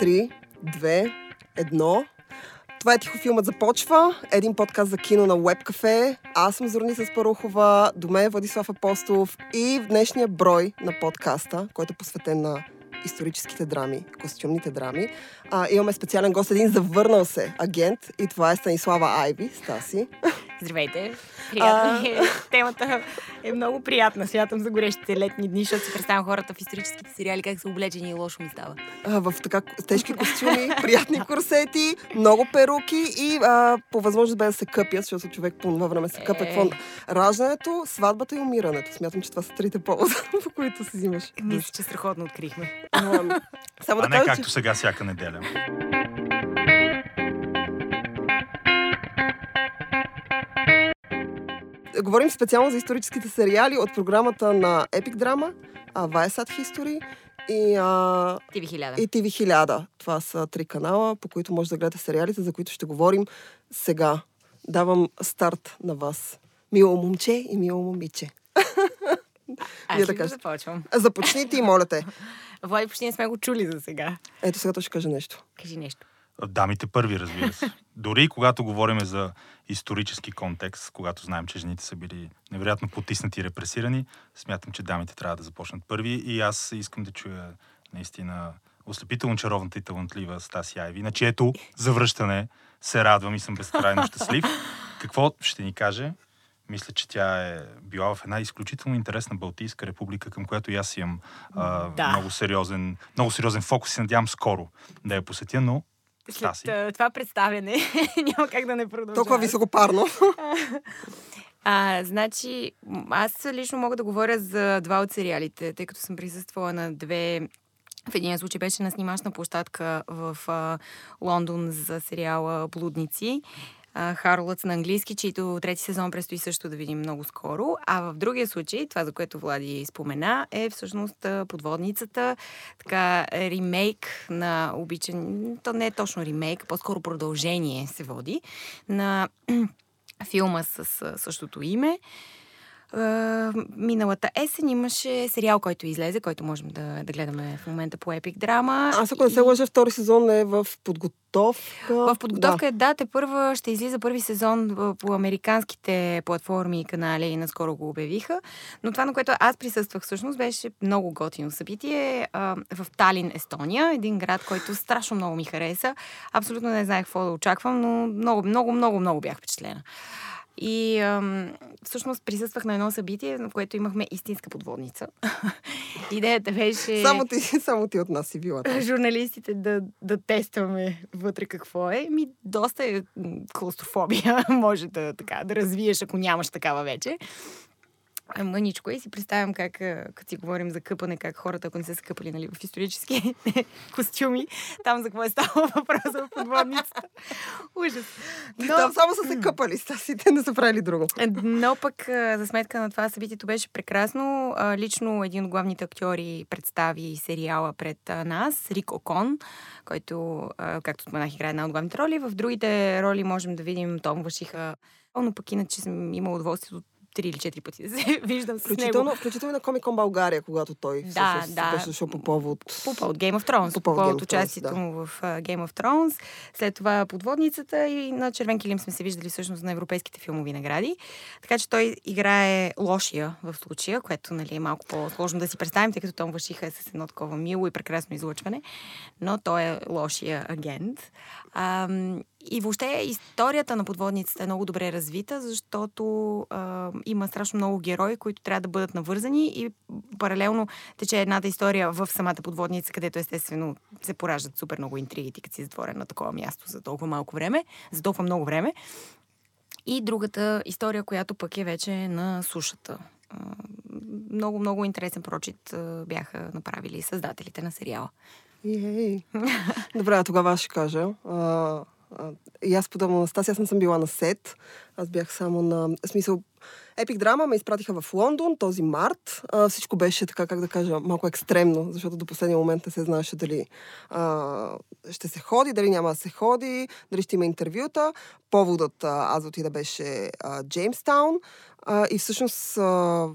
3, 2, 1. Това е Тихофилмът започва. Един подкаст за кино на Web Cafe. Аз съм Зорница Спарухова, до мен е Владислав Апостолов и в днешния брой на подкаста, който е посветен на историческите драми, костюмните драми. А, имаме специален гост, един завърнал се агент и това е Станислава Айви. Стаси. Здравейте! Приятно е. Темата е много приятна. Смятам за горещите летни дни, защото си представям хората в историческите сериали как са облечени и лошо ми става. А, в така тежки костюми, приятни корсети, много перуки и а, по възможност бе да се къпят, защото човек по това време се къпе. Какво? Раждането, сватбата и умирането. Смятам, че това са трите повода, по които се взимаш. Мисля, че страхотно открихме. Само а да не кажа, както че... сега, всяка неделя. Говорим специално за историческите сериали от програмата на Epic Drama, Viasat History и, а... TV1000. И TV1000. Това са три канала, по които може да гледате сериалите, за които ще говорим сега. Давам старт на вас. Мило момче и мило момиче. Аз да, да започвам. Започните и моля те. Влади, почти не сме го чули за сега. Ето сега ще каже нещо. Кажи нещо. Дамите първи, разбира се. Дори и когато говорим за исторически контекст, когато знаем, че жените са били невероятно потиснати и репресирани, смятам, че дамите трябва да започнат първи и аз искам да чуя наистина ослепително чаровната и талантлива Стаси Айви, на чието завръщане се радвам и съм безкрайно щастлив. Какво ще ни каже? Мисля, че тя е била в една изключително интересна Балтийска република, към която и аз имам а, да. много, сериозен, много сериозен фокус и надявам скоро да я посетя, но след а, това представяне няма как да не продължа. Толкова високопарно. А, значи, аз лично мога да говоря за два от сериалите, тъй като съм присъствала на две в един случай беше на снимачна площадка в а, Лондон за сериала Блудници. Харлотс на английски, чието трети сезон предстои също да видим много скоро. А в другия случай, това за което Влади спомена, е всъщност подводницата, така ремейк на обичан... То не е точно ремейк, по-скоро продължение се води на филма с същото име миналата есен имаше сериал, който излезе, който можем да, да гледаме в момента по Epic Драма. Аз ако не се лъжа, втори сезон е в подготовка. В подготовка да. е, да, те първа ще излиза първи сезон по американските платформи и канали и наскоро го обявиха. Но това, на което аз присъствах всъщност, беше много готино събитие а, в Талин, Естония. Един град, който страшно много ми хареса. Абсолютно не знаех какво да очаквам, но много, много, много, много бях впечатлена. И ам, всъщност присъствах на едно събитие, в което имахме истинска подводница. Идеята беше... Само ти, само ти от нас си била. Журналистите да, да тестваме вътре какво е. Ми доста е клаустрофобия. Може да, така, да развиеш, ако нямаш такава вече мъничко и си представям как, като си говорим за къпане, как хората, ако не са се къпали нали, в исторически костюми, там за какво е ставало въпрос в подводницата. Ужас. Но... Там само са се къпали, стасите не са правили друго. Е, но пък за сметка на това събитието беше прекрасно. Лично един от главните актьори представи сериала пред нас, Рик Окон, който, както споменах, играе една от главните роли. В другите роли можем да видим Том Вашиха но пък иначе съм имала удоволствието три или четири пъти да се виждам с него. Включително на Комикон България, когато той да, с, да. беше по повод... По повод Game of Thrones. По повод, по повод участието да. му в uh, Game of Thrones. След това подводницата и на Червен килим сме се виждали всъщност на европейските филмови награди. Така че той играе лошия в случая, което нали, е малко по-сложно да си представим, тъй като Том Вашиха е с едно такова мило и прекрасно излъчване. Но той е лошия агент. Ам, и въобще историята на подводницата е много добре развита, защото а, има страшно много герои, които трябва да бъдат навързани и паралелно тече едната история в самата подводница, където естествено се пораждат супер много интриги, ти като си затворен на такова място за толкова малко време, за толкова много време. И другата история, която пък е вече на сушата. Много, много интересен прочит бяха направили създателите на сериала. Добре, тогава ще кажа. И аз подобно на Стаси, аз не съм била на сет. Аз бях само на... В смисъл, Епик Драма ме изпратиха в Лондон този март. А, всичко беше така, как да кажа, малко екстремно, защото до последния момент не се знаеше дали а, ще се ходи, дали няма да се ходи, дали ще има интервюта. Поводът а, аз отида беше а, Джеймстаун. А, и всъщност а,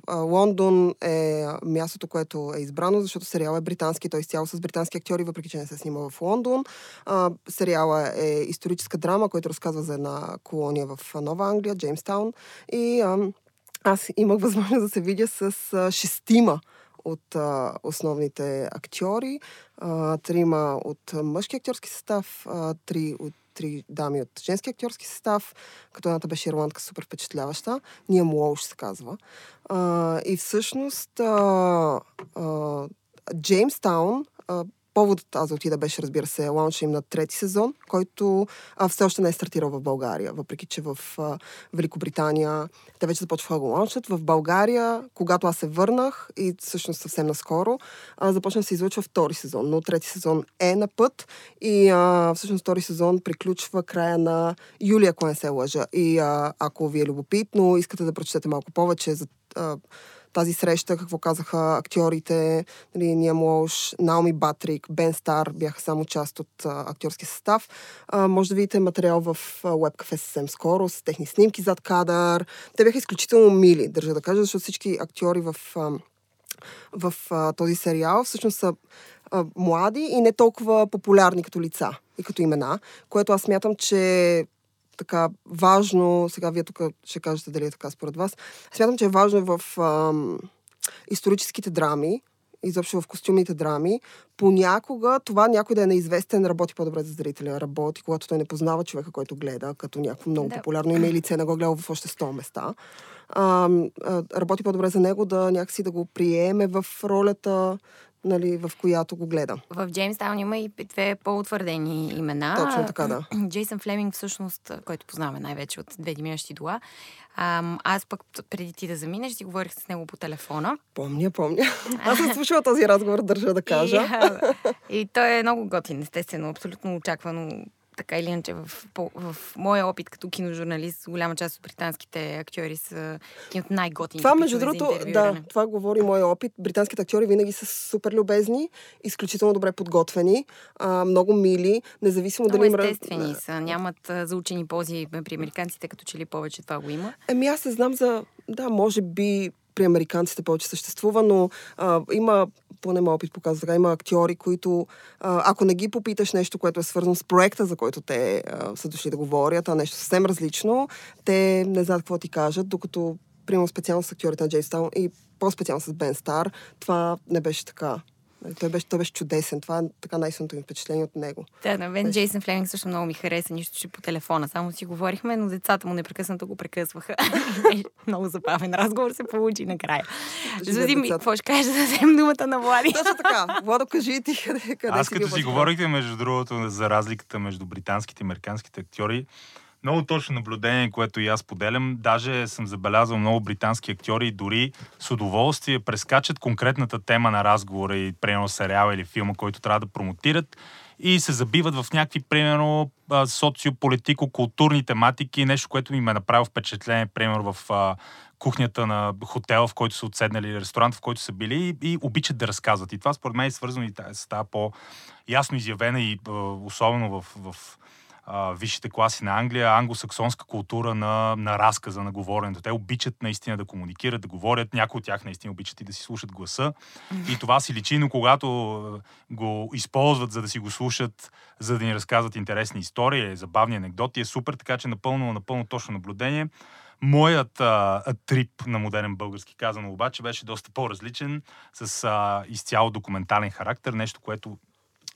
а, Лондон е мястото, което е избрано, защото сериал е британски, той е изцяло с британски актьори, въпреки че не се снима в Лондон. А, сериала е историческа драма, който разказва за една колония в Нова Англия, Джеймстаун. И а, аз имах възможност да се видя с а, шестима от а, основните актьори, а, трима от мъжки актьорски състав, а, три от три дами от женски актьорски състав, като едната беше ирландка супер впечатляваща. Ния Муолш се казва. А, и всъщност а, а, Джеймстаун а, Поводът аз да отида беше, разбира се, лаунча им на трети сезон, който а, все още не е стартирал в България, въпреки че в а, Великобритания те вече започваха го лаунчат. В България, когато аз се върнах и всъщност съвсем наскоро, а, започна да се излъчва втори сезон, но трети сезон е на път и а, всъщност втори сезон приключва края на юли, ако не се лъжа. И а, ако ви е любопитно, искате да прочетете малко повече за а, тази среща, какво казаха актьорите, нали, Ния Млош, Наоми Батрик, Бен Стар бяха само част от актьорски състав. А, може да видите материал в WebCafe съвсем скоро, с техни снимки зад кадър. Те бяха изключително мили, държа да кажа, защото всички актьори в, а, в този сериал всъщност са а, млади и не толкова популярни като лица и като имена, което аз смятам, че така важно, сега вие тук ще кажете дали е така според вас, смятам, че е важно в ам, историческите драми, изобщо в костюмните драми, понякога това някой да е неизвестен работи по-добре за зрителя. Работи, когато той не познава човека, който гледа, като някакво много да. популярно име и лице, не го гледа в още 100 места. А, а, работи по-добре за него да някакси да го приеме в ролята нали, в която го гледам. В Джеймс Таун има и две по-утвърдени имена. Точно така, да. Джейсън Флеминг, всъщност, който познаваме най-вече от две димящи дола. Аз пък преди ти да заминеш, си говорих с него по телефона. Помня, помня. Аз съм слушала този разговор, държа да кажа. И, и той е много готин, естествено, абсолютно очаквано така или иначе в, по, в моя опит като киножурналист, голяма част от британските актьори са от най-готините. Това, между другото, да, това говори моя опит. Британските актьори винаги са супер любезни, изключително добре подготвени, а, много мили, независимо много дали естествени са, нямат а, заучени пози при американците, като че ли повече това го има. Еми аз не знам за... Да, може би при американците повече съществува, но а, има, поне моят опит показва така, има актьори, които, ако не ги попиташ нещо, което е свързано с проекта, за който те са дошли да говорят, а нещо съвсем различно, те не знаят какво ти кажат, докато, примерно, специално с актьорите на Джейстаун и по-специално с Бен Стар, това не беше така. Той беше, той беше чудесен. Това е така най-силното ми впечатление от него. Да, на мен Джейсън Флеминг също много ми хареса. Нищо, че по телефона. Само си говорихме, но децата му непрекъснато го прекъсваха. много забавен разговор се получи накрая. Зузи ми, какво ще кажеш да вземем думата на Влади? Точно така. Владо, кажи ти къде, къде Аз като си говорихте, между другото, за разликата между британските и американските актьори, много точно наблюдение, което и аз поделям. Даже съм забелязал много британски актьори и дори с удоволствие прескачат конкретната тема на разговора и примерно сериала или филма, който трябва да промотират и се забиват в някакви, примерно, социополитико-културни тематики, нещо, което ми ме направи впечатление, примерно в кухнята на хотела, в който са отседнали, ресторант, в който са били и, и обичат да разказват. И това според мен е свързано и с тази по-ясно изявена и особено в, в а, висшите класи на Англия, англосаксонска култура на, на разказа, на говоренето. Те обичат наистина да комуникират, да говорят. Някои от тях наистина обичат и да си слушат гласа. И това си личи, но когато го използват, за да си го слушат, за да ни разказват интересни истории, забавни анекдоти, е супер, така че напълно, напълно точно наблюдение. Моят а, трип на модерен български казано обаче беше доста по-различен, с а, изцяло документален характер, нещо, което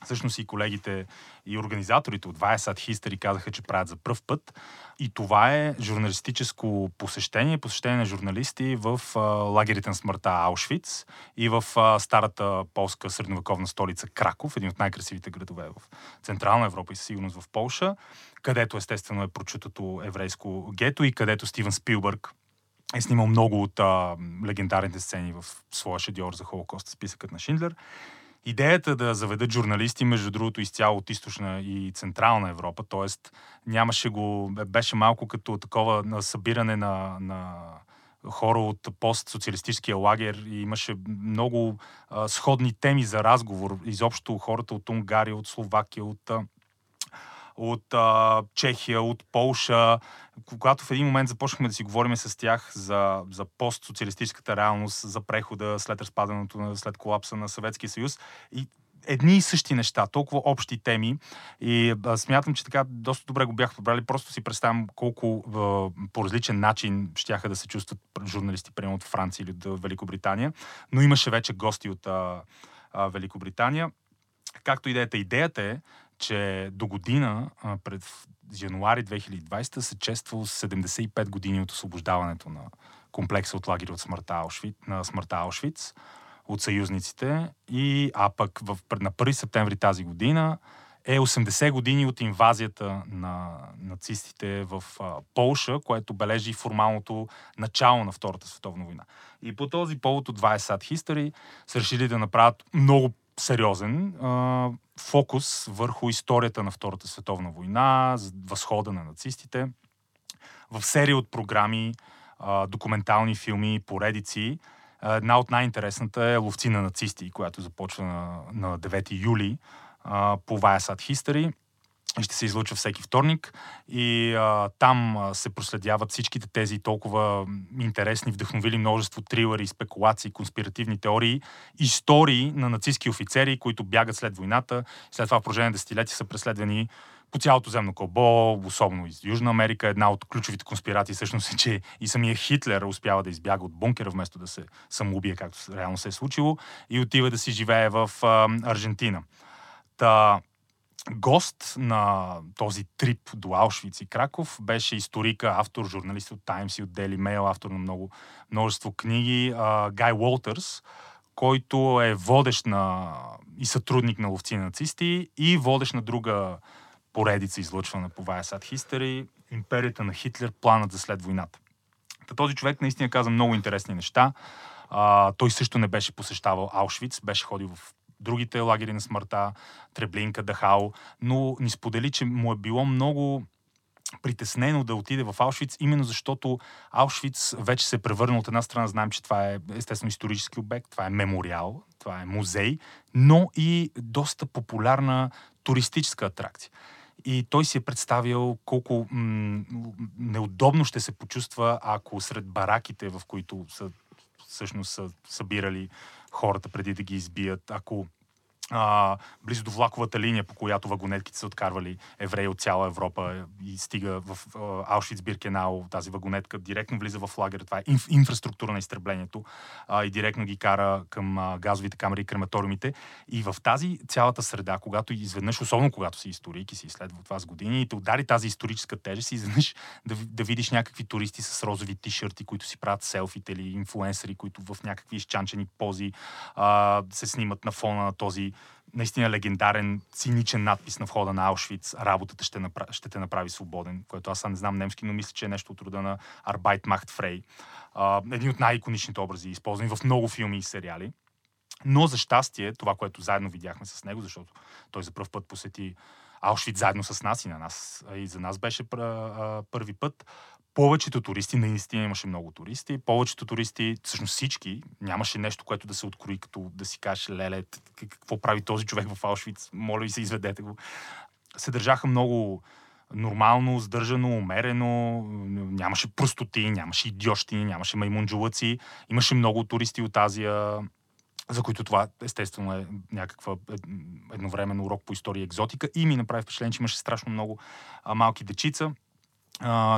Всъщност и колегите и организаторите от Viasat History казаха, че правят за пръв път. И това е журналистическо посещение, посещение на журналисти в а, лагерите на смъртта Аушвиц и в а, старата полска средновековна столица Краков, един от най-красивите градове в Централна Европа и със сигурност в Полша, където естествено е прочутото еврейско гето и където Стивен Спилбърг е снимал много от а, легендарните сцени в своя шедьор за Холокоста, списъкът на Шиндлер. Идеята да заведат журналисти, между другото, изцяло от източна и централна Европа, т.е. нямаше го, беше малко като такова на събиране на, на хора от постсоциалистическия лагер и имаше много а, сходни теми за разговор. Изобщо хората от Унгария, от Словакия, от от а, Чехия, от Полша, когато в един момент започнахме да си говорим с тях за, за постсоциалистическата реалност, за прехода след разпадането, след колапса на Съветския съюз и едни и същи неща, толкова общи теми и а, смятам, че така доста добре го бях подбрали. Просто си представям колко а, по различен начин щяха да се чувстват журналисти, примерно от Франция или от Великобритания, но имаше вече гости от а, а, Великобритания. Както идеята, идеята е, че до година, пред януари 2020, се чества 75 години от освобождаването на комплекса от лагери от смъртта Аушвиц, на смъртта Аушвиц от съюзниците. И, а пък в, на 1 септември тази година е 80 години от инвазията на нацистите в а, Полша, което бележи формалното начало на Втората световна война. И по този повод от 20 Sad History са решили да направят много сериозен а, фокус върху историята на Втората световна война, възхода на нацистите. В серия от програми, а, документални филми, поредици. Една от най-интересната е Ловци на нацисти, която започва на, на 9 юли а, по Viasat History ще се излучва всеки вторник и а, там а, се проследяват всичките тези толкова интересни, вдъхновили множество трилъри, спекулации, конспиративни теории, истории на нацистски офицери, които бягат след войната, след това в продължение десетилетия са преследвани по цялото земно кълбо, особено из Южна Америка. Една от ключовите конспирации всъщност е, че и самия Хитлер успява да избяга от бункера, вместо да се самоубие, както реално се е случило, и отива да си живее в а, Аржентина. Та, Гост на този трип до Аушвиц и Краков беше историка, автор, журналист от Times и от Daily Mail, автор на много, множество книги, Гай Уолтърс, който е водещ на и сътрудник на ловци нацисти и водещ на друга поредица, излъчвана по Viasat History, Империята на Хитлер, планът за след войната. Та този човек наистина каза много интересни неща. А, той също не беше посещавал Аушвиц, беше ходил в другите лагери на смъртта, Треблинка, Дахао, но ни сподели, че му е било много притеснено да отиде в Аушвиц, именно защото Аушвиц вече се е превърнал от една страна, знаем, че това е естествено исторически обект, това е мемориал, това е музей, но и доста популярна туристическа атракция. И той си е представил колко м- неудобно ще се почувства, ако сред бараките, в които са всъщност са събирали хората преди да ги избият, ако а, близо до влаковата линия, по която вагонетките са откарвали евреи от цяла Европа и стига в Аушвиц Биркенау, тази вагонетка директно влиза в лагера. Това е инф, инфраструктура на изтреблението а, и директно ги кара към а, газовите камери и крематориумите. И в тази цялата среда, когато изведнъж, особено когато си историк и си изследва това с години, и те удари тази историческа тежест изведнъж да, да видиш някакви туристи с розови тишърти, които си правят селфите или инфлуенсъри, които в някакви изчанчени пози а, се снимат на фона на този наистина легендарен, циничен надпис на входа на Аушвиц, работата ще, направи, ще те направи свободен, което аз не знам немски, но мисля, че е нещо от рода на Arbeit macht frei. Един от най-иконичните образи, използвани в много филми и сериали. Но за щастие, това, което заедно видяхме с него, защото той за първ път посети Аушвиц заедно с нас и на нас, и за нас беше първи път, повечето туристи, наистина имаше много туристи, повечето туристи, всъщност всички, нямаше нещо, което да се открои, като да си кажеш, леле, какво прави този човек в Аушвиц, моля ви се, изведете го. Се държаха много нормално, сдържано, умерено, нямаше простоти, нямаше идиощи, нямаше маймунджулъци, имаше много туристи от Азия, за които това естествено е някаква едновременно урок по история екзотика. И ми направи впечатление, че имаше страшно много малки дечица,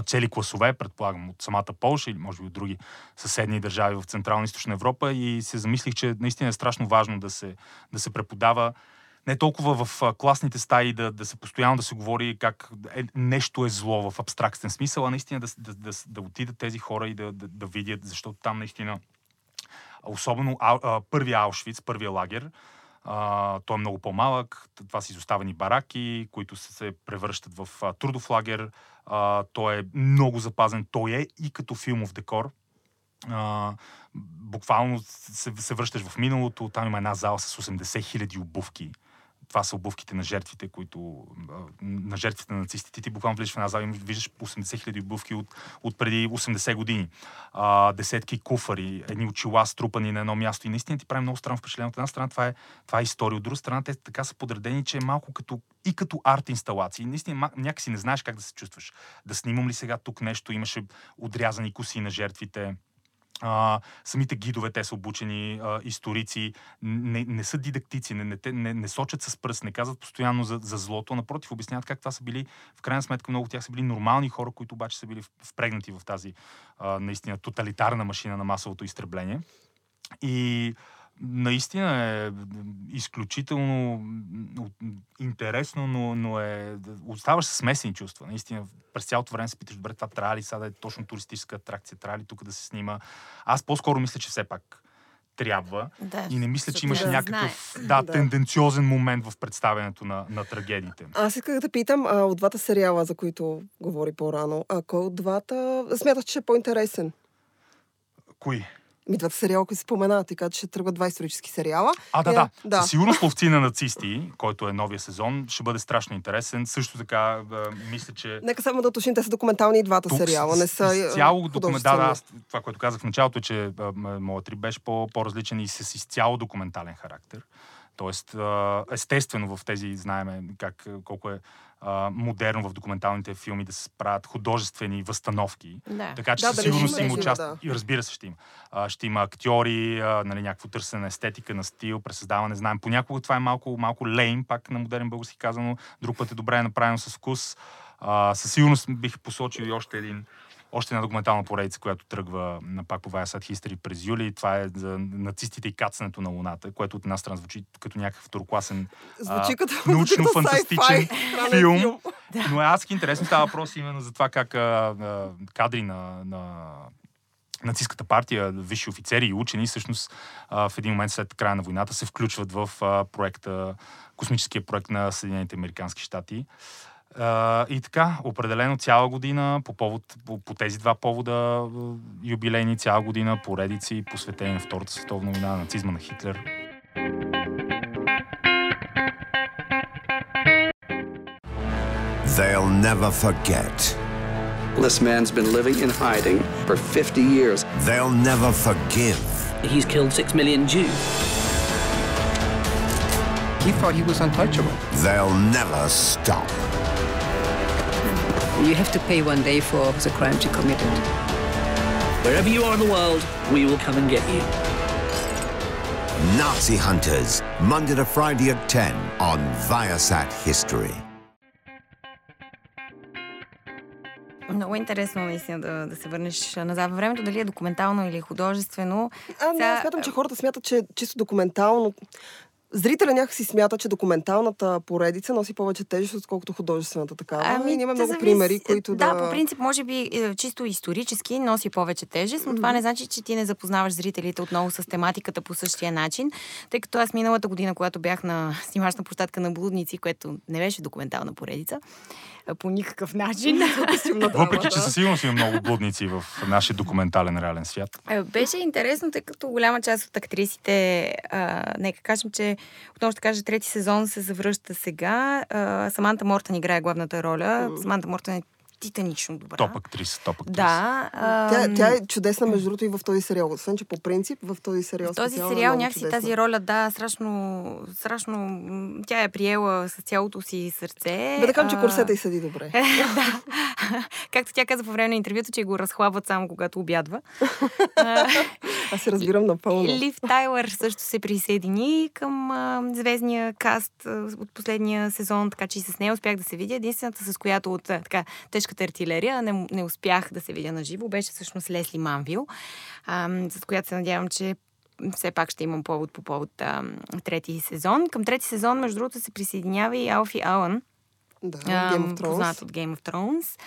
цели класове, предполагам, от самата Полша или може би от други съседни държави в Централна и Източна Европа. И се замислих, че наистина е страшно важно да се, да се преподава не толкова в класните стаи да, да се постоянно да се говори как е, нещо е зло в абстрактен смисъл, а наистина да, да, да, да отидат тези хора и да, да, да видят, защото там наистина особено а, а, първия Аушвиц, първия лагер, той е много по-малък. Това са изоставени бараки, които се превръщат в а, трудов лагер. А, той е много запазен. Той е и като филмов декор. а, буквално се, се връщаш в миналото, там има една зала с 80 хиляди обувки това са обувките на жертвите, които, на жертвите на нацистите. Ти буквално влизаш в една зала и виждаш 80 хиляди обувки от, от преди 80 години. А, десетки куфари, едни очила струпани на едно място. И наистина ти прави много странно впечатление. От една страна това е, това е история, от друга страна те така са подредени, че е малко като и като арт инсталации. Наистина някакси не знаеш как да се чувстваш. Да снимам ли сега тук нещо, имаше отрязани коси на жертвите а, самите гидове, те са обучени а, историци, не, не са дидактици, не, не, не, не сочат с пръст, не казват постоянно за, за злото, напротив, обясняват как това са били, в крайна сметка много от тях са били нормални хора, които обаче са били впрегнати в тази а, наистина тоталитарна машина на масовото изтребление. И наистина е изключително интересно, но, но е... Оставаш с смесени чувства. Наистина, през цялото време се питаш, добре, това трябва ли сега да е точно туристическа атракция, трябва ли тук да се снима. Аз по-скоро мисля, че все пак трябва. Да, и не мисля, че имаше да някакъв да, да. тенденциозен момент в представянето на, на трагедиите. Аз исках да питам а, от двата сериала, за които говори по-рано, а кой от двата смяташ, че е по-интересен? Кои? Ми двата сериала, които се спомена, така че ще тръгват два исторически сериала. А, да, да. да. Със сигурност ловци на нацисти, който е новия сезон, ще бъде страшно интересен. Също така, да, мисля, че... Нека само да уточним, те са документални и двата Тук сериала, не са цяло документ... Да, да, това, което казах в началото, е, че моят трип беше по- по-различен и с изцяло документален характер. Тоест, естествено в тези, знаеме как, колко е а, модерно в документалните филми да се правят художествени възстановки. Да. Така че да, със сигурност има участие. Да. И разбира се, ще има. А, ще има актьори, а, нали, някакво търсене на естетика, на стил, пресъздаване. Знаем, понякога това е малко, малко лейм, пак на модерен български казано. Друг път е добре направено с вкус. А, със сигурност бих посочил и още един още една документална поредица, която тръгва на пак по Viasat History през юли. Това е за нацистите и кацането на Луната, което от една страна звучи като някакъв второкласен звучи като, научно-фантастичен филм. филм. Но е адски интересно. Става въпрос именно за това как а, а, кадри на, на нацистската партия, висши офицери и учени, всъщност а, в един момент след края на войната се включват в а, проекта, космическия проект на Съединените Американски щати. Uh, и така, определено цяла година по, повод, по, по тези два повода юбилейни, цяла година поредици, посветени на Втората световна война, нацизма на Хитлер. They'll never forget. This man's been living in hiding for 50 years. They'll never forgive. He's killed six million Jews. He thought he was untouchable. They'll never stop. You have to pay one day for the crime you committed. Wherever you are in the world, we will come and get you. Nazi Hunters, Monday to Friday at 10 on Viasat History. Много интересно наистина да, да се върнеш назад във времето, дали е документално или художествено. А, не, аз смятам, че хората смятат, че чисто документално Зрителя някакси смята, че документалната поредица носи повече тежест, отколкото художествената такава. Ами, и има много завис... примери, които да... Да, по принцип, може би е, чисто исторически носи повече тежест, но mm-hmm. това не значи, че ти не запознаваш зрителите отново с тематиката по същия начин, тъй като аз миналата година, когато бях на снимачна площадка на Блудници, което не беше документална поредица, по никакъв начин. Въпреки, че със сигурност има много блудници в нашия документален реален свят. Беше интересно, тъй като голяма част от актрисите, а, нека кажем, че отново ще кажа, трети сезон се завръща сега. А, Саманта Мортън играе главната роля. Mm. Саманта Мортън е титанично добра. Топ актрис, топ актрис. Да. А... Тя, тя е чудесна, между другото, и в този сериал. Освен, че по принцип в този сериал. В този сериал някакси чудесна. тази роля, да, страшно, страшно. Тя е приела с цялото си сърце. Бе, да кажем, че курсета и седи добре. да. Както тя каза по време на интервюто, че го разхлабват само когато обядва. Аз се разбирам напълно. Лив Тайлър също се присъедини към а, звездния каст а, от последния сезон, така че и с нея успях да се видя. Единствената, с която от а, така тежката артилерия не, не успях да се видя на живо, беше всъщност Лесли Манвил, а, с която се надявам, че все пак ще имам повод по повод а, трети сезон. Към трети сезон, между другото, се присъединява и Алфи Алън. Да, Game of Thrones. Познат от Game of Thrones.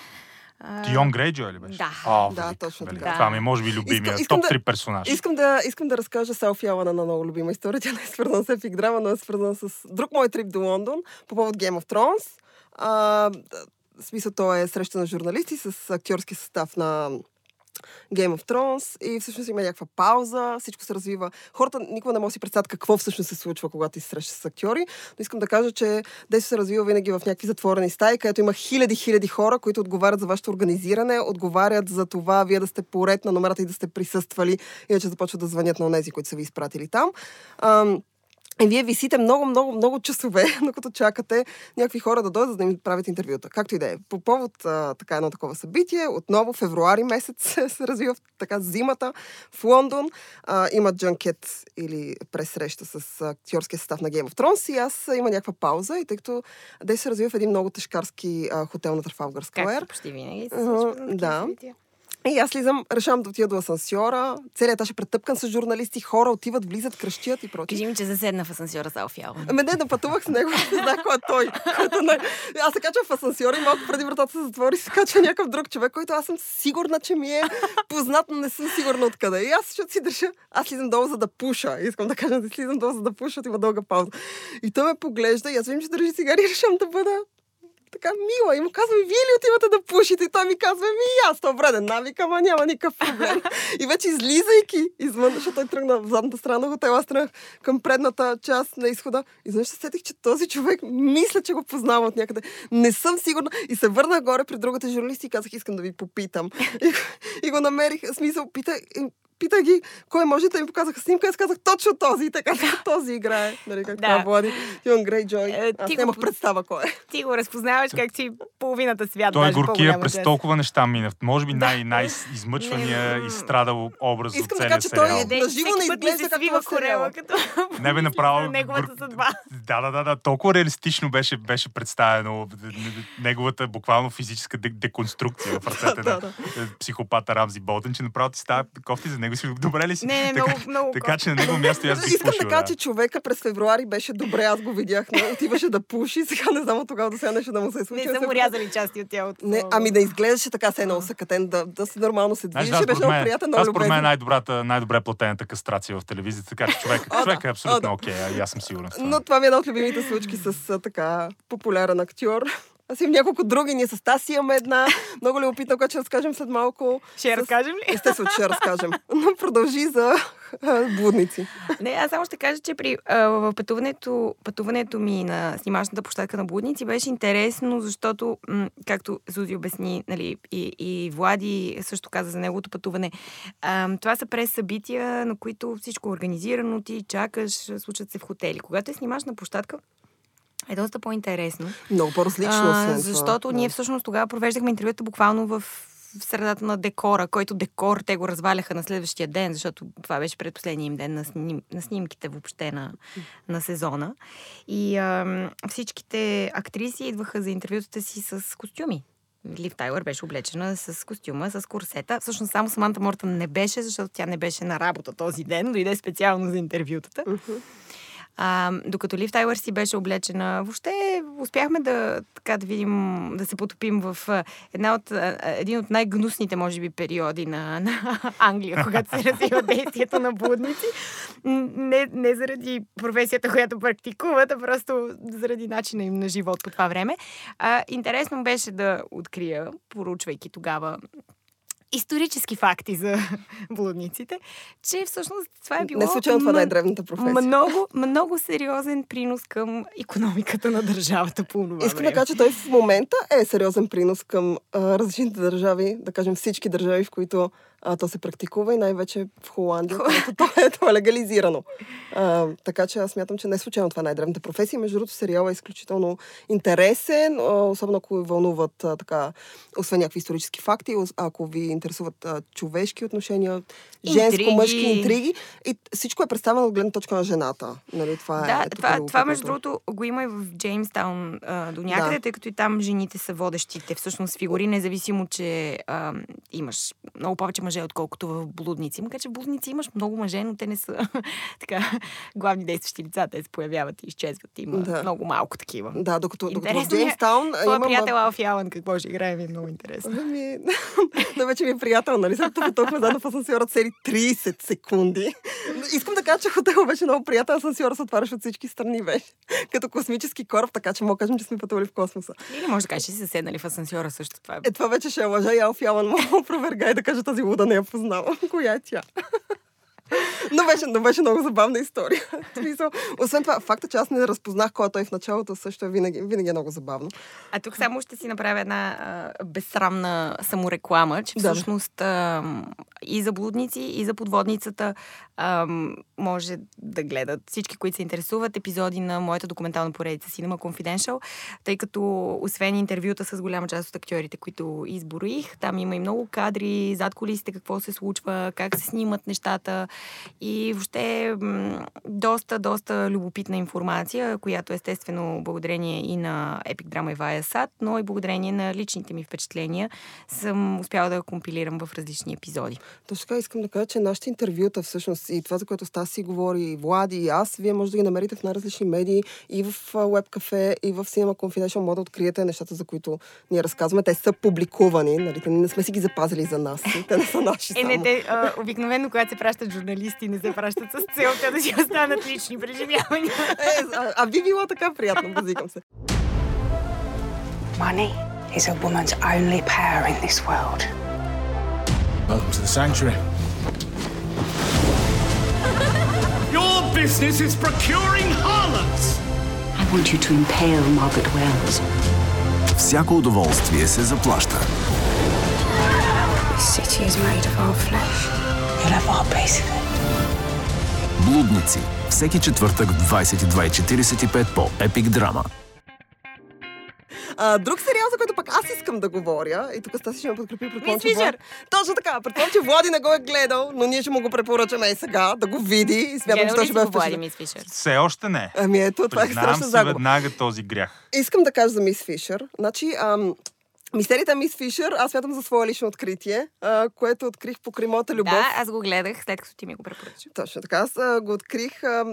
Тион Грейджо ли беше? Да. О, да, точно велик. така. Това ми е, може би, любимия. Искам, топ 3 персонаж. Искам да, искам да разкажа Селфи Алана на много любима история. Тя не е свързана с епик драма, но е свързана с друг мой трип до Лондон по повод Game of Thrones. А, в смисъл, то е среща на журналисти с актьорски състав на Game of Thrones и всъщност има някаква пауза, всичко се развива. Хората никога не могат да си представят какво всъщност се случва, когато ти срещаш с актьори, но искам да кажа, че действието се развива винаги в някакви затворени стаи, където има хиляди, хиляди хора, които отговарят за вашето организиране, отговарят за това вие да сте поред на номерата и да сте присъствали, иначе започват да звънят на тези, които са ви изпратили там. И вие висите много, много, много часове, докато чакате някакви хора да дойдат да им правят интервюта. Както и да е. По повод а, така едно такова събитие, отново февруари месец се развива така зимата в Лондон. А, има джанкет или пресреща с актьорския състав на Game of Thrones и аз има някаква пауза и тъй като да се развива в един много тежкарски а, хотел на Трафалгар Сквер. Както почти винаги се случва да. Събития. И аз слизам, решавам да отида до асансьора. Целият етаж е претъпкан с журналисти, хора отиват, влизат, кръщят и прочие. Кажи ми, че заседна в асансьора с Алфиал. Ами не, да пътувах с него, не знам кой е той. Който Аз се качвам в асансьора и малко преди вратата се затвори, се качва някакъв друг човек, който аз съм сигурна, че ми е познат, но не съм сигурна откъде. И аз, защото си държа, аз слизам долу за да пуша. Искам да кажа, да слизам долу за да пуша, има дълга пауза. И той ме поглежда и аз виждам, че държи цигари и решавам да бъда така мила и му казва, вие ли отивате да пушите? И той ми казва, ми и аз, то вреден навик, ама няма никакъв проблем. и вече излизайки извън, защото той тръгна в задната страна на хотела, аз тръгнах към предната част на изхода. И изведнъж се сетих, че този човек мисля, че го познава от някъде. Не съм сигурна. И се върнах горе при другата журналисти и казах, искам да ви попитам. и, и го намерих, смисъл, пита, питах ги, кой може да ми показаха снимка, аз казах точно този и така, този играе. Нали, как да. това води. Юан Грейджой. Е, аз нямах го, представа кой е. Ти го разпознаваш как си половината свят. Той е горкия през част. толкова неща мина. Може би най- най-измъчвания и страдал образ Искам от целия така, че той е на живо не изглежда както в корела, като не бе направо. неговата съдба. Да, да, да, да. Толкова реалистично беше, беше представено неговата буквално физическа деконструкция в ръцете на психопата Рамзи Болден, че направо ти става кофти за него него си добре ли си? Не, не, много, много. Така че на него място аз бих Искам да кажа, че човека през февруари беше добре, аз го видях. Не, отиваше да пуши, сега не знам от тогава до сега нещо да му се случи. Не са му рязали части от тялото. Не, ами да изглеждаше така, се едно усъкатен, да, да си нормално се движи. Беше много приятен, много според мен е най-добрата, най-добре платената кастрация в телевизията, така че човек, човек е абсолютно окей, аз съм сигурен. Но това ми е една от любимите случки с така популярен актьор. Аз имам няколко други. Ние с Таси имаме една. Много любопитна, която ще разкажем след малко. Ще я разкажем ли? Естествено, ще разкажем. Но продължи за блудници. Не, аз само ще кажа, че при а, пътуването, пътуването ми на снимачната площадка на блудници беше интересно, защото, м- както Зузи обясни, нали, и, и Влади също каза за неговото пътуване, а, това са през събития, на които всичко е организирано, ти чакаш, случват се в хотели. Когато е снимачна площадка, е доста по-интересно. Много по-различно. А, защото това. ние всъщност тогава провеждахме интервюта буквално в в средата на декора, който декор те го разваляха на следващия ден, защото това беше предпоследния им ден на, сним, на снимките въобще на, на сезона. И а, всичките актриси идваха за интервютата си с костюми. Лив Тайлър беше облечена с костюма, с курсета. Всъщност само Саманта Мортън не беше, защото тя не беше на работа този ден, дойде специално за интервютата. Uh-huh. А, докато Лив Тайлър си беше облечена, въобще успяхме да, така, да видим, да се потопим в една от, един от най-гнусните, може би, периоди на, на Англия, когато се развива действието на блудници. Не, не заради професията, която практикуват, а просто заради начина им на живот по това време. А, интересно беше да открия, поручвайки тогава исторически факти за блудниците, че всъщност това е било... Не случайно това е древната професия. Много, много сериозен принос към економиката на държавата по това Искам да кажа, че той в момента е сериозен принос към а, различните държави, да кажем всички държави, в които а, то се практикува и най-вече в Холандия, където то е, то е легализирано. А, така че аз смятам, че не е случайно това най-древната професия. Между другото, сериала е изключително интересен, особено ако ви вълнуват а, така, освен някакви исторически факти, ако ви интересуват а, човешки отношения, женско-мъжки интриги. И всичко е представено от гледна точка на жената. Нали, това да, е, това, това, между другото, го има и в Джеймстаун а, до някъде, да. тъй като и там жените са водещите всъщност фигури, независимо, че а, имаш много повече мъже, отколкото в блудници. Макар, че в блудници имаш много мъже, но те не са така главни действащи лица. Те се появяват и изчезват. Има да. много малко такива. Да, докато, докато в Джеймстаун... Твоя има... приятел Алфи Алън какво ще играе ми е много интересно. Ами, да, вече ми е приятел, нали? Сега тук толкова заедно в асансьора цели 30 секунди. Искам да кажа, че хотел беше много приятел. Асансьора се отваряше от всички страни беше. Като космически кораб, така че мога кажем, че сме пътували в космоса. Или може да кажеш, че си седнали в асансьора също. Това е, е това вече ще е лъжа и мога да проверга и да каже тази луда да не я познавам. Коя е? но, беше, но беше много забавна история. Освен това, факта, че аз не разпознах кой е той в началото, също е винаги, винаги е много забавно. А тук само ще си направя една а, безсрамна самореклама, че всъщност а, и за блудници, и за подводницата а, може да гледат всички, които се интересуват епизоди на моята документална поредица Cinema Confidential, тъй като освен интервюта с голяма част от актьорите, които изборих, там има и много кадри, зад колисите какво се случва, как се снимат нещата, и въобще доста, доста любопитна информация, която естествено благодарение и на Epic Drama и Viasat, но и благодарение на личните ми впечатления съм успяла да компилирам в различни епизоди. Точно така искам да кажа, че нашите интервюта всъщност и това, за което Стаси говори, и Влади, и аз, вие може да ги намерите в най-различни медии, и в Web Cafe, и в Cinema Confidential, може да откриете нещата, за които ние разказваме. Те са публикувани, нали? не сме си ги запазили за нас. Те не са наши. Е, не, те, обикновено, когато се пращат журналисти, журналисти не се пращат с целта да си останат лични преживявания. Е, а, а би било така приятно, базикам се. Money is a woman's only power in this world. Welcome to the sanctuary. Your business is procuring harlots. I want you to impale Margaret Wells. Всяко удоволствие се заплаща. This city is made of our flesh. Блудници. Всеки четвъртък в 22.45 по Epic Drama. А, друг сериал, за който пък аз искам да говоря, и тук Стаси ще ме подкрепи, предполагам, че Влад... Точно така, предполагам, че Влади не го е гледал, но ние ще му го препоръчаме и сега, да го види и смятам, че той ще бъде Влади, Мис Фишер? Все още не. Ами ето, това е страшна загуба. веднага този грях. Искам да кажа за Мис Фишер. Значи, ам, Мистерията Мис Фишер, аз смятам за свое лично откритие, а, което открих по Кремота любов. Да, аз го гледах, след като ти ми го препоръча. Точно така. Аз а, го открих а,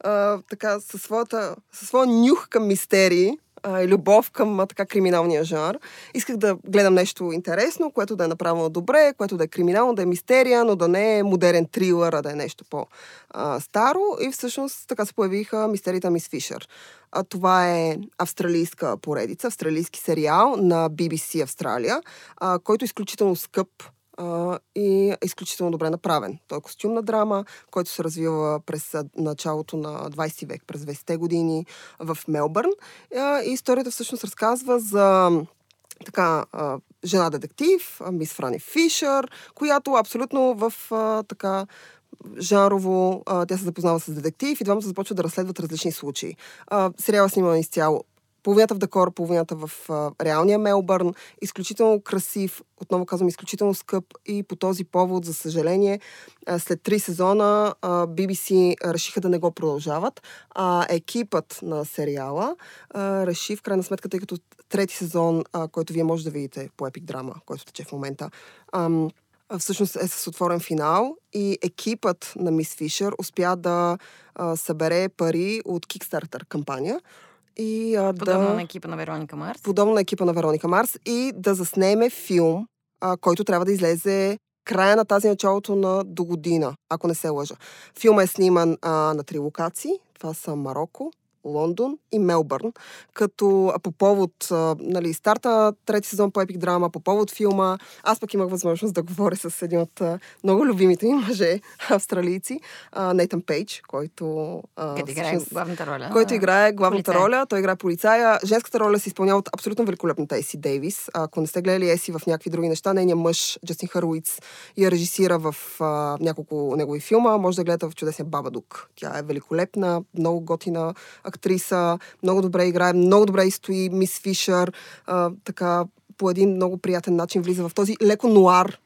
а, така със, своята, със своя нюх към мистерии а, любов към а, така криминалния жанр. Исках да гледам нещо интересно, което да е направено добре, което да е криминално, да е мистерия, но да не е модерен трилър, а да е нещо по-старо. И всъщност така се появиха мистерията Мис Фишер. А, това е австралийска поредица, австралийски сериал на BBC Австралия, който е изключително скъп и е изключително добре направен. Той е костюмна драма, който се развива през началото на 20 век, през 20-те години в Мелбърн. И историята всъщност разказва за така, жена детектив, мис Франи Фишер, която абсолютно в така жанрово тя се запознава с детектив и двамата започват да разследват различни случаи. Сериала снима изцяло половината в декор, половината в а, реалния Мелбърн. Изключително красив, отново казвам, изключително скъп и по този повод, за съжаление, а, след три сезона а, BBC решиха да не го продължават. А екипът на сериала а, реши в крайна сметка, тъй като трети сезон, а, който вие може да видите по Epic Drama, който тече в момента, ам, всъщност е с отворен финал и екипът на Мис Фишер успя да а, събере пари от Kickstarter кампания, и, а, подобно да, на екипа на Вероника Марс. Подобно на екипа на Вероника Марс и да заснеме филм, а, който трябва да излезе края на тази началото на до година, ако не се лъжа. Филмът е сниман а, на три локации. Това са Марокко, Лондон и Мелбърн, като по повод нали, старта трети сезон по Епик Драма, по повод филма, аз пък имах възможност да говоря с един от много любимите ми мъже, австралийци, Нейтан Пейдж, който... Къде играе главната роля. Който играе главната полицай. роля, той играе полицая. Женската роля се изпълнява от абсолютно великолепната Еси Дейвис. Ако не сте гледали Еси в някакви други неща, нейният мъж, Джастин Харуиц, я режисира в а, няколко негови филма. Може да гледате в чудесния Бабадук. Тя е великолепна, много готина актриса, много добре играе, много добре изстои Мис Фишер, а, така по един много приятен начин влиза в този леко нуар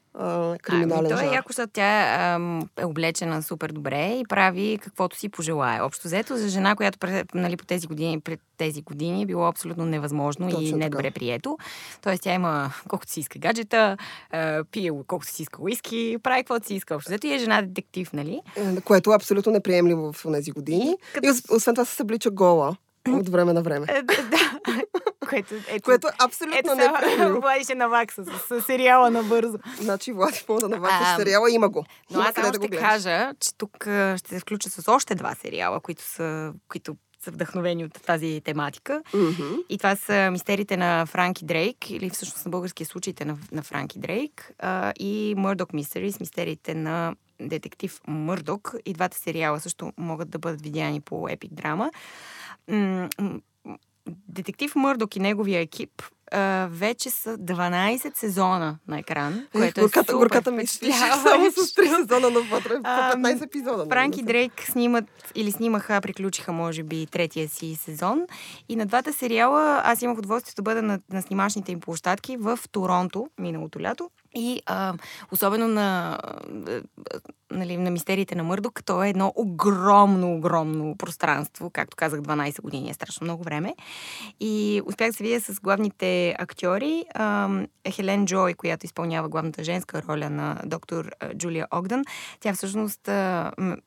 криминален ами, той е яко, защото тя е облечена супер добре и прави каквото си пожелае. Общо взето за жена, която нали, по тези години, пред тези години е било абсолютно невъзможно Точно и недобре прието. Тоест тя има колкото си иска гаджета, пие колкото си иска уиски, прави каквото си иска. Общо взето и е жена детектив, нали? Е, което е абсолютно неприемливо в тези години. И, като... и освен това се съблича гола от време на време. Е, да. Което, ето, което е абсолютно не Влади ще навакса с, с сериала набързо. Значи Влади мога да навакса с сериала, има го. Но аз само да ще кажа, че тук ще се включа с още два сериала, които са, които са вдъхновени от тази тематика. Mm-hmm. И това са мистериите на Франки Дрейк, или всъщност на българския случаите на, на Франки Дрейк, а, и Murdoch Mysteries, мистериите на детектив Мърдок. И двата сериала също могат да бъдат видяни по Epic Драма. Детектив Мърдок и неговия екип а, вече са 12 сезона на екран, което е горката, супер горката ми само с 3 сезона навътре, по 15 епизода. Нали? Франки Дрейк снимат или снимаха, приключиха може би третия си сезон. И на двата сериала аз имах удоволствието да бъда на, на снимачните им площадки в Торонто миналото лято. И а, особено на, а, нали, на мистериите на Мърдок, то е едно огромно, огромно пространство. Както казах, 12 години е страшно много време. И успях да се видя с главните актьори. Хелен Джой, която изпълнява главната женска роля на доктор Джулия Огдън. Тя всъщност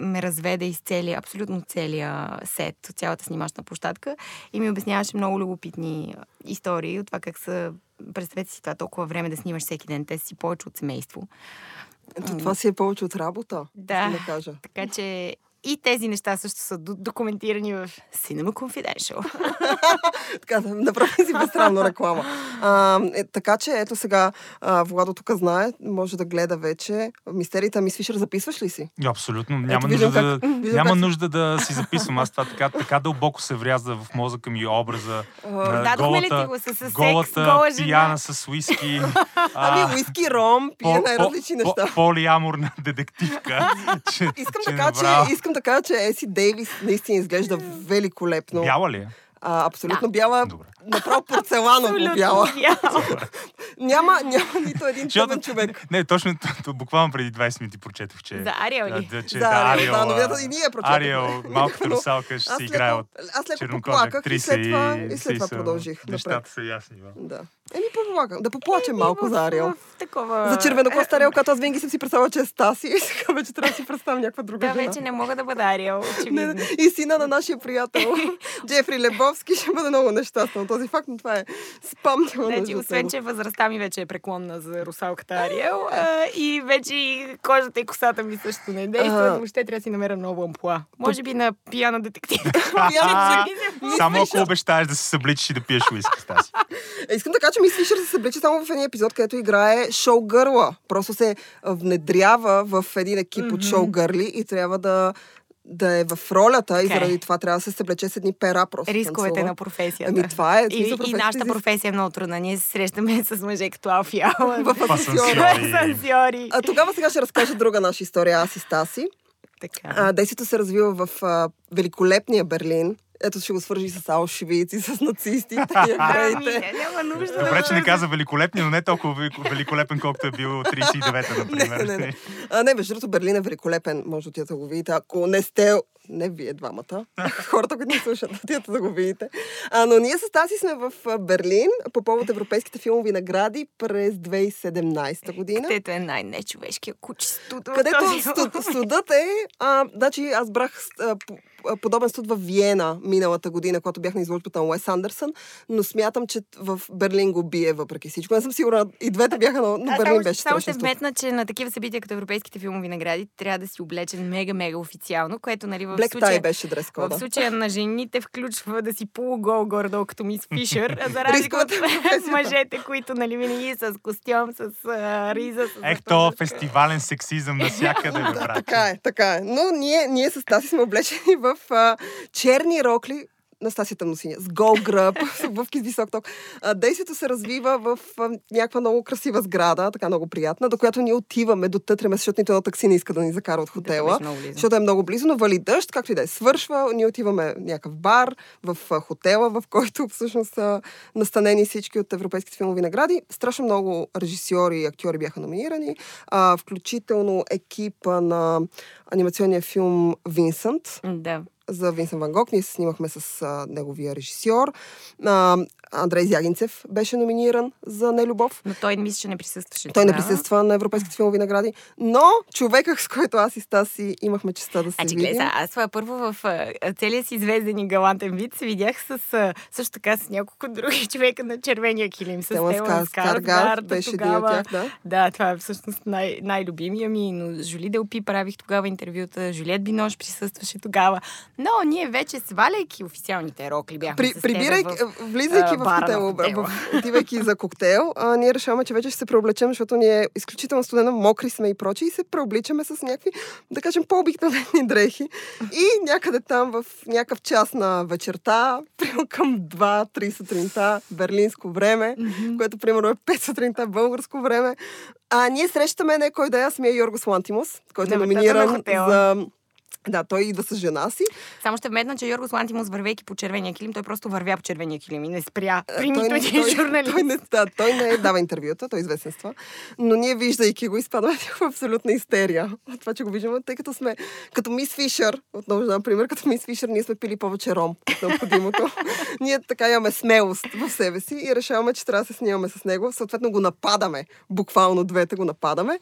ме разведе из целия, абсолютно целия сет, цялата снимачна площадка и ми обясняваше много любопитни истории от това как са представете си това толкова време да снимаш всеки ден. Те си повече от семейство. Ето, това си е повече от работа. Да. да кажа. Така че и тези неща също са документирани в Cinema Confidential. така, да направи си безстранно реклама. А, е, така че, ето сега, а, Владо тук знае, може да гледа вече. Мистерията ми свишер, записваш ли си? Абсолютно. Няма, ето, нужда, как, да, няма как... нужда да си записвам. Аз това така, така дълбоко се вряза в мозъка ми образа на голата, го с, с голата секс, гола жена. пияна с уиски. ами, уиски, ром, пие най-различни неща. Полиаморна детективка. че, искам, че така, че, искам да кажа, че Еси Дейвис наистина изглежда великолепно. Бяла ли е? А, абсолютно да. бяла. Добре. Направо порцеланово бяла. няма, няма нито един тъмен човек. Не, точно буквално преди 20 минути прочетох, че... За Ариел ли? Да, че, да, Ариел, да, но и ние прочетохме. Ариел, малката русалка ще се играе от Аз леко поплаках и след това, и след това продължих. Нещата са ясни. Да. Еми, поплакам. Да поплачем малко за Ариел. Такова... За червенокоста Ариел, като аз винаги съм си представила, че е Стаси. И сега вече трябва да си представя някаква друга Да, вече не мога да бъда Ариел, очевидно. И сина на нашия приятел Джефри Лебовски ще бъде много нещастен от този факт, но това е спомнила Значи, на освен, че възрастта ми вече е преклонна за русалката Ариел а, и вече и кожата и косата ми също не действат, но ще трябва да си намеря ново ампула. Може би на пияна детектив. Само ако обещаеш да се събличиш и да пиеш уиски с тази. Искам да кажа, че мисля, че се съблича само в един епизод, където играе шоу гърла. Просто се внедрява в един екип от шоу гърли и трябва да да е в ролята okay. и заради това трябва да се съблече с едни пера просто. Рисковете танцува. на професията. Ами това е. И, и нашата професия е много трудна. Ние се срещаме с мъже като Алфиала. в асансьори. А тогава сега ще разкажа друга наша история, аз и Стаси. Така. А, действието се развива в а, великолепния Берлин, ето ще го свържи с Аушвиц и с нацистите и евреите. Няма нужда Добре, че не каза великолепни, но не толкова великолепен, колкото е бил 39-та, например. Не, не, не. А, не, между другото, Берлин е великолепен. Може да го видите. Ако не сте не вие двамата, хората, които ни слушат, отидете да го видите. А, но ние с тази сме в Берлин по повод европейските филмови награди през 2017 година. Където е най-нечовешкия куч студ. Където студ, студът е... А, значи аз брах а, подобен студ в Виена миналата година, когато бях на изложбата на Уес Андерсън, но смятам, че в Берлин го бие въпреки всичко. Не съм сигурна, и двете бяха, но, но Берлин беше Само ще вметна, че на такива събития като европейските филмови награди трябва да си облечен мега-мега официално, което нали, в Black случая, беше дрес В случая на жените включва да си полугол горе като мис Фишер, а за разлика от мъжете, които нали, винаги с костюм, с а, риза. С Ех, то фестивален сексизъм навсякъде, брат. така е, така е. Но ние, ние с тази сме облечени в а, черни рокли, Настасия Тъмносиня, с гол гръб, с обувки с висок ток. Действието се развива в някаква много красива сграда, така много приятна, до която ние отиваме, дотътреме, защото нито едно такси не иска да ни закара от хотела, да, защото е много близо, но вали дъжд, както и да е свършва, ние отиваме някакъв бар в хотела, в който всъщност са настанени всички от европейските филмови награди. Страшно много режисьори и актьори бяха номинирани, включително екипа на анимационния филм Винсент. Да за Винсент Ван Гог. Ние се снимахме с а, неговия режисьор. А, Андрей Зягинцев беше номиниран за Нелюбов. Но той мисля, че не присъстваше. Той не присъства на европейските филмови награди. Но човекът, с който аз и Стаси имахме честа да се а, че, видим. Гледа, аз това първо в целия си звезден и галантен вид се видях с, също така с няколко други човека на червения килим. С Телан Скар, Скаргард. Беше тогава, един от тях, да. Да, това е всъщност най- най-любимия ми. Но Жули Делпи правих тогава интервюта. Жулиет Бинош присъстваше тогава. Но ние вече сваляйки официалните рокли бяхме При, с прибирайки, в, влизайки а, в хотел, в, отивайки за коктейл, а, ние решаваме, че вече ще се преоблечем, защото ние е изключително студено, мокри сме и прочи, и се преобличаме с някакви, да кажем, по-обикновени дрехи. И някъде там в някакъв час на вечерта, примерно към 2-3 сутринта, берлинско време, mm-hmm. което примерно е 5 сутринта българско време, а ние срещаме не кой да е, самия Йоргос Лантимус, който е номиниран за да, той идва с жена си. Само ще вметна, че Йоргос Лантимус, вървейки по червения килим, той просто вървя по червения килим и не спря при нито един журналист. Той не, да, той не дава интервюта, той е известен с това. Но ние, виждайки го, изпадаме в абсолютна истерия от това, че го виждаме, тъй като сме като мис Фишер, отново дам пример, като мис Фишер, ние сме пили повече ром от необходимото. ние така имаме смелост в себе си и решаваме, че трябва да се снимаме с него. Съответно го нападаме, буквално двете го нападаме.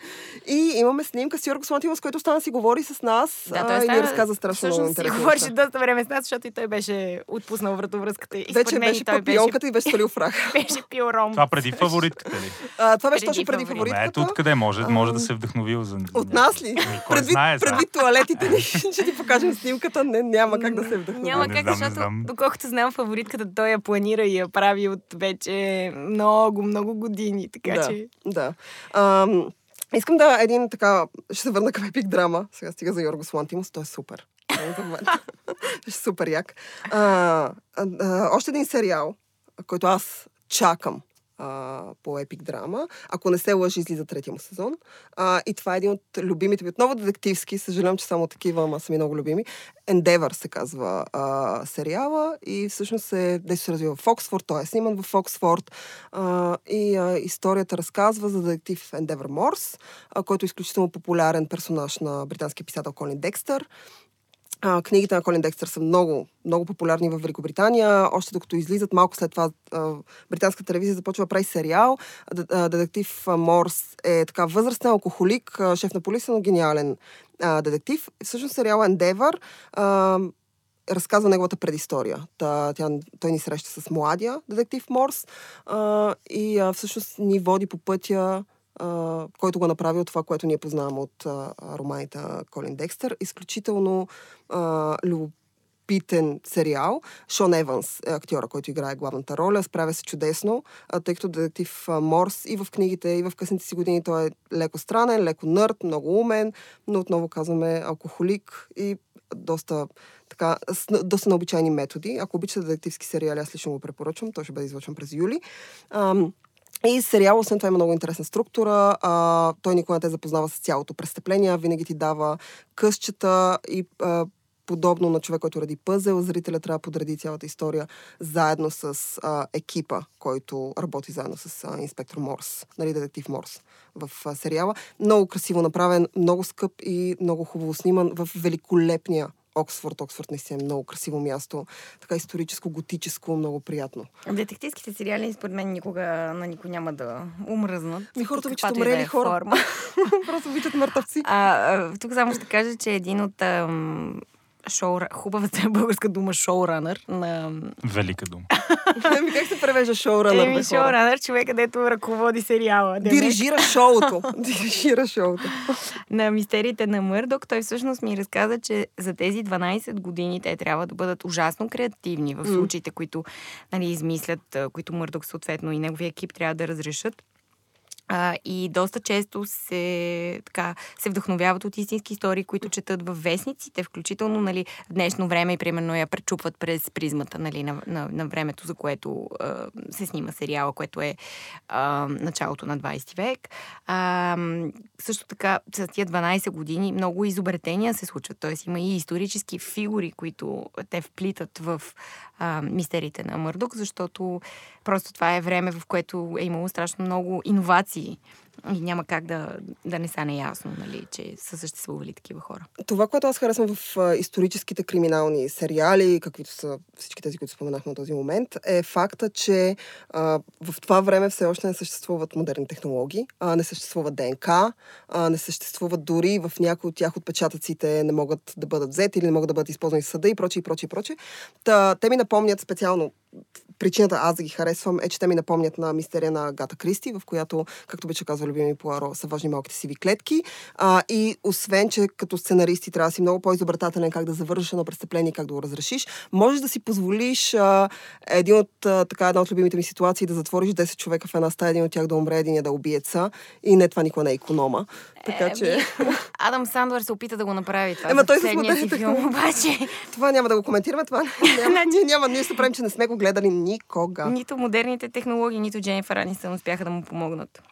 И имаме снимка с Йоргос Лантимус, който стана си говори с нас. Да, той ни разказа страшно много интересно. Си говореше доста време с нас, защото и той беше отпуснал вратовръзката. И вече беше по пионката и беше свалил фрах. беше пил ром. Това преди фаворитката ли? А, това беше точно преди фаворитката. Ето откъде може, може да се вдъхновил за... От нас ли? Ами, кой предвид, туалетите ни, ще ти покажем снимката, не, няма как да се вдъхнови. Няма как, защото доколкото знам фаворитката, той я планира и я прави от вече много, много години. Така да, че... Да. Ам, Искам да един така, ще се върна към епик драма. Сега стига за Йоргос Лантимус, той е супер. Е супер як. А, а, а, още един сериал, който аз чакам а, по епик драма. Ако не се лъжи, излиза третия му сезон. А, и това е един от любимите ми, отново детективски, съжалявам, че само такива, ама са ми много любими. Endeavor се казва а, сериала и всъщност се, действо се развива в Оксфорд, той е сниман в Оксфорд а, и а, историята разказва за детектив Endeavor Морс, който е изключително популярен персонаж на британския писател Колин Декстър. А, книгите на Колин Декстър са много, много популярни в Великобритания. Още докато излизат, малко след това а, британска телевизия започва прави сериал. Детектив Морс е така възрастен алкохолик, шеф на полиция, но гениален а, детектив. Всъщност сериал Endeavor а, разказва неговата предистория. Та, тя, той ни среща с младия детектив Морс а, и а, всъщност ни води по пътя Който го направи от това, което ние познаваме от uh, романите Колин Декстър. Изключително uh, любопитен сериал. Шон Еванс е актьора, който играе главната роля. Справя се чудесно, тъй като детектив Морс и в книгите, и в късните си години той е леко странен, леко нърд, много умен, но отново казваме алкохолик и доста така, с, доста необичайни методи. Ако обичате детективски сериали, аз лично го препоръчвам. Той ще бъде излъчен през юли. Um, и сериал, освен това, има много интересна структура. А, той никога не те запознава с цялото престъпление, винаги ти дава късчета и а, подобно на човек, който ради пъзел, зрителя трябва да подреди цялата история заедно с а, екипа, който работи заедно с а, инспектор Морс, нали, детектив Морс в а, сериала. Много красиво направен, много скъп и много хубаво сниман в великолепния Оксфорд. Оксфорд наистина е много красиво място. Така историческо, готическо, много приятно. Детективските сериали, според мен, никога на никой няма да умръзнат. Ми хората обичат умрели е хора. Просто обичат мъртъвци. А, тук само ще кажа, че един от ам, шоу, хубавата българска дума шоуранър на... Велика дума. Еми как се превежда шоуранър? Еми шоуранър, човек, където ръководи сериала. Дирижира шоуто. Дирижира шоуто. на мистериите на Мърдок, той всъщност ми разказа, че за тези 12 години те трябва да бъдат ужасно креативни в случаите, които нали, измислят, които Мърдок съответно и неговия екип трябва да разрешат. А, и доста често се, така, се вдъхновяват от истински истории, които четат във вестниците, включително нали, в днешно време и примерно я пречупват през призмата нали, на, на, на времето, за което а, се снима сериала, което е а, началото на 20 век. А, също така, за тия 12 години много изобретения се случват, т.е. има и исторически фигури, които те вплитат в а, мистериите на Мърдок, защото просто това е време, в което е имало страшно много иновации и няма как да, да не стане ясно, нали, че са съществували такива хора. Това, което аз харесвам в историческите криминални сериали, каквито са всички тези, които споменахме на този момент, е факта, че а, в това време все още не съществуват модерни технологии, а, не съществува ДНК, а, не съществуват дори в някои от тях отпечатъците не могат да бъдат взети или не могат да бъдат използвани в съда и прочее, и прочее, и прочее. Та, те ми напомнят специално причината аз да ги харесвам е, че те ми напомнят на мистерия на Гата Кристи, в която, както вече казва любими Пуаро, са важни малките сиви клетки. А, и освен, че като сценаристи трябва да си много по-изобретателен как да завършиш едно престъпление и как да го разрешиш, можеш да си позволиш а, един от, а, така, една от любимите ми ситуации да затвориш 10 човека в една стая, един от тях да умре, един да убиеца. И не, това никога не е иконома. Така е, че... Адам Сандър се опита да го направи това. Ема той с модерните филм, обаче. Това няма да го коментираме, това няма, значи- ние, няма, ние се правим, че не сме го гледали никога. Нито модерните технологии, нито Дженнифър Анистън успяха да му помогнат.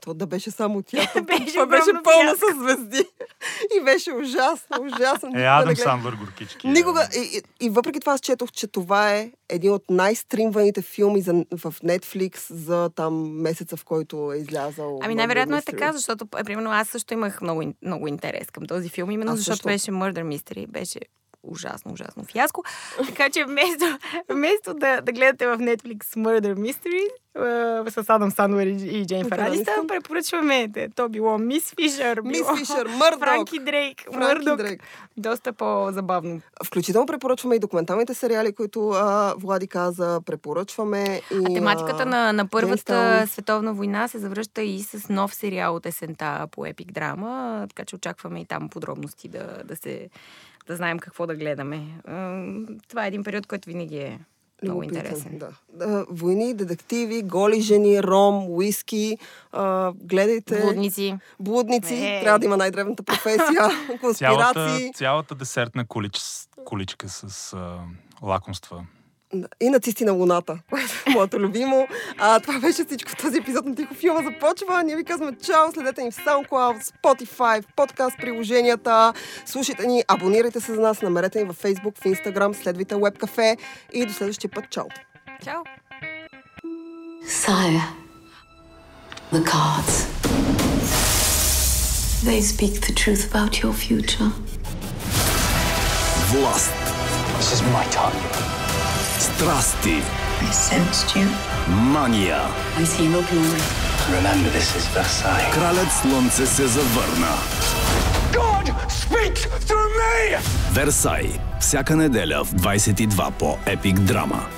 То да беше само тя. беше това беше пълна с звезди. И беше ужасно, ужасно. Е, Адам Сандър горкички. Никога. И, и, и, въпреки това аз четох, че това е един от най-стримваните филми за, в Netflix за там месеца, в който е излязал. Ами най-вероятно е така, защото, е, примерно, аз също имах много, много интерес към този филм, именно аз защото също. беше Murder Mystery. Беше ужасно, ужасно фиаско. Така че вместо, вместо да, да гледате в Netflix Murder Mystery uh, с Адам Сандуер и, и Джейнфър Анистън, препоръчваме те. То било Мис Фишер, Мис Фишер, Мърдок, Франки Дрейк, Франки Мърдок. Дрейк. Доста по-забавно. Включително препоръчваме и документалните сериали, които а, Влади каза, препоръчваме. И, а тематиката на, на Първата Генстън... световна война се завръща и с нов сериал от есента по Епик Драма, така че очакваме и там подробности да, да се да знаем какво да гледаме. Това е един период, който винаги е много интересен. Да. Войни, детективи, голи жени, ром, уиски. А, гледайте. Блудници. Блудници. Е. Трябва да има най-древната професия. Конспирации. Цялата, цялата десертна колич, количка с а, лакомства и нацисти на Луната, моето любимо. А, това беше всичко в този епизод на Тихо филма започва. Ние ви казваме чао, следете ни в SoundCloud, Spotify, в подкаст приложенията. Слушайте ни, абонирайте се за нас, намерете ни във Facebook, в Instagram, следвайте WebCafe и до следващия път. Чао! Чао! Sire, the cards. They speak the truth about your future. Власт. This is my time. Страсти. I sensed you. Мания. I see no glory. Remember, this is Versailles. Кралят Слънце се завърна. God speaks through me! Версай. Всяка неделя в 22 по Епик Драма.